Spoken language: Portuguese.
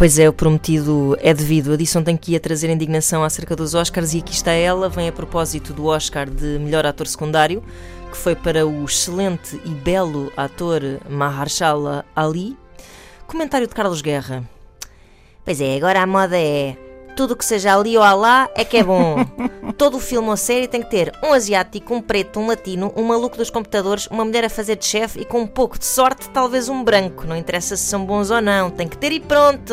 Pois é, o prometido é devido. A Disson tem que ir a trazer indignação acerca dos Oscars e aqui está ela. Vem a propósito do Oscar de melhor ator secundário, que foi para o excelente e belo ator Mahershala Ali. Comentário de Carlos Guerra. Pois é, agora a moda é tudo que seja ali ou lá é que é bom. Todo o filme ou série tem que ter um asiático, um preto, um latino, um maluco dos computadores, uma mulher a fazer de chefe e com um pouco de sorte, talvez um branco. Não interessa se são bons ou não, tem que ter e pronto.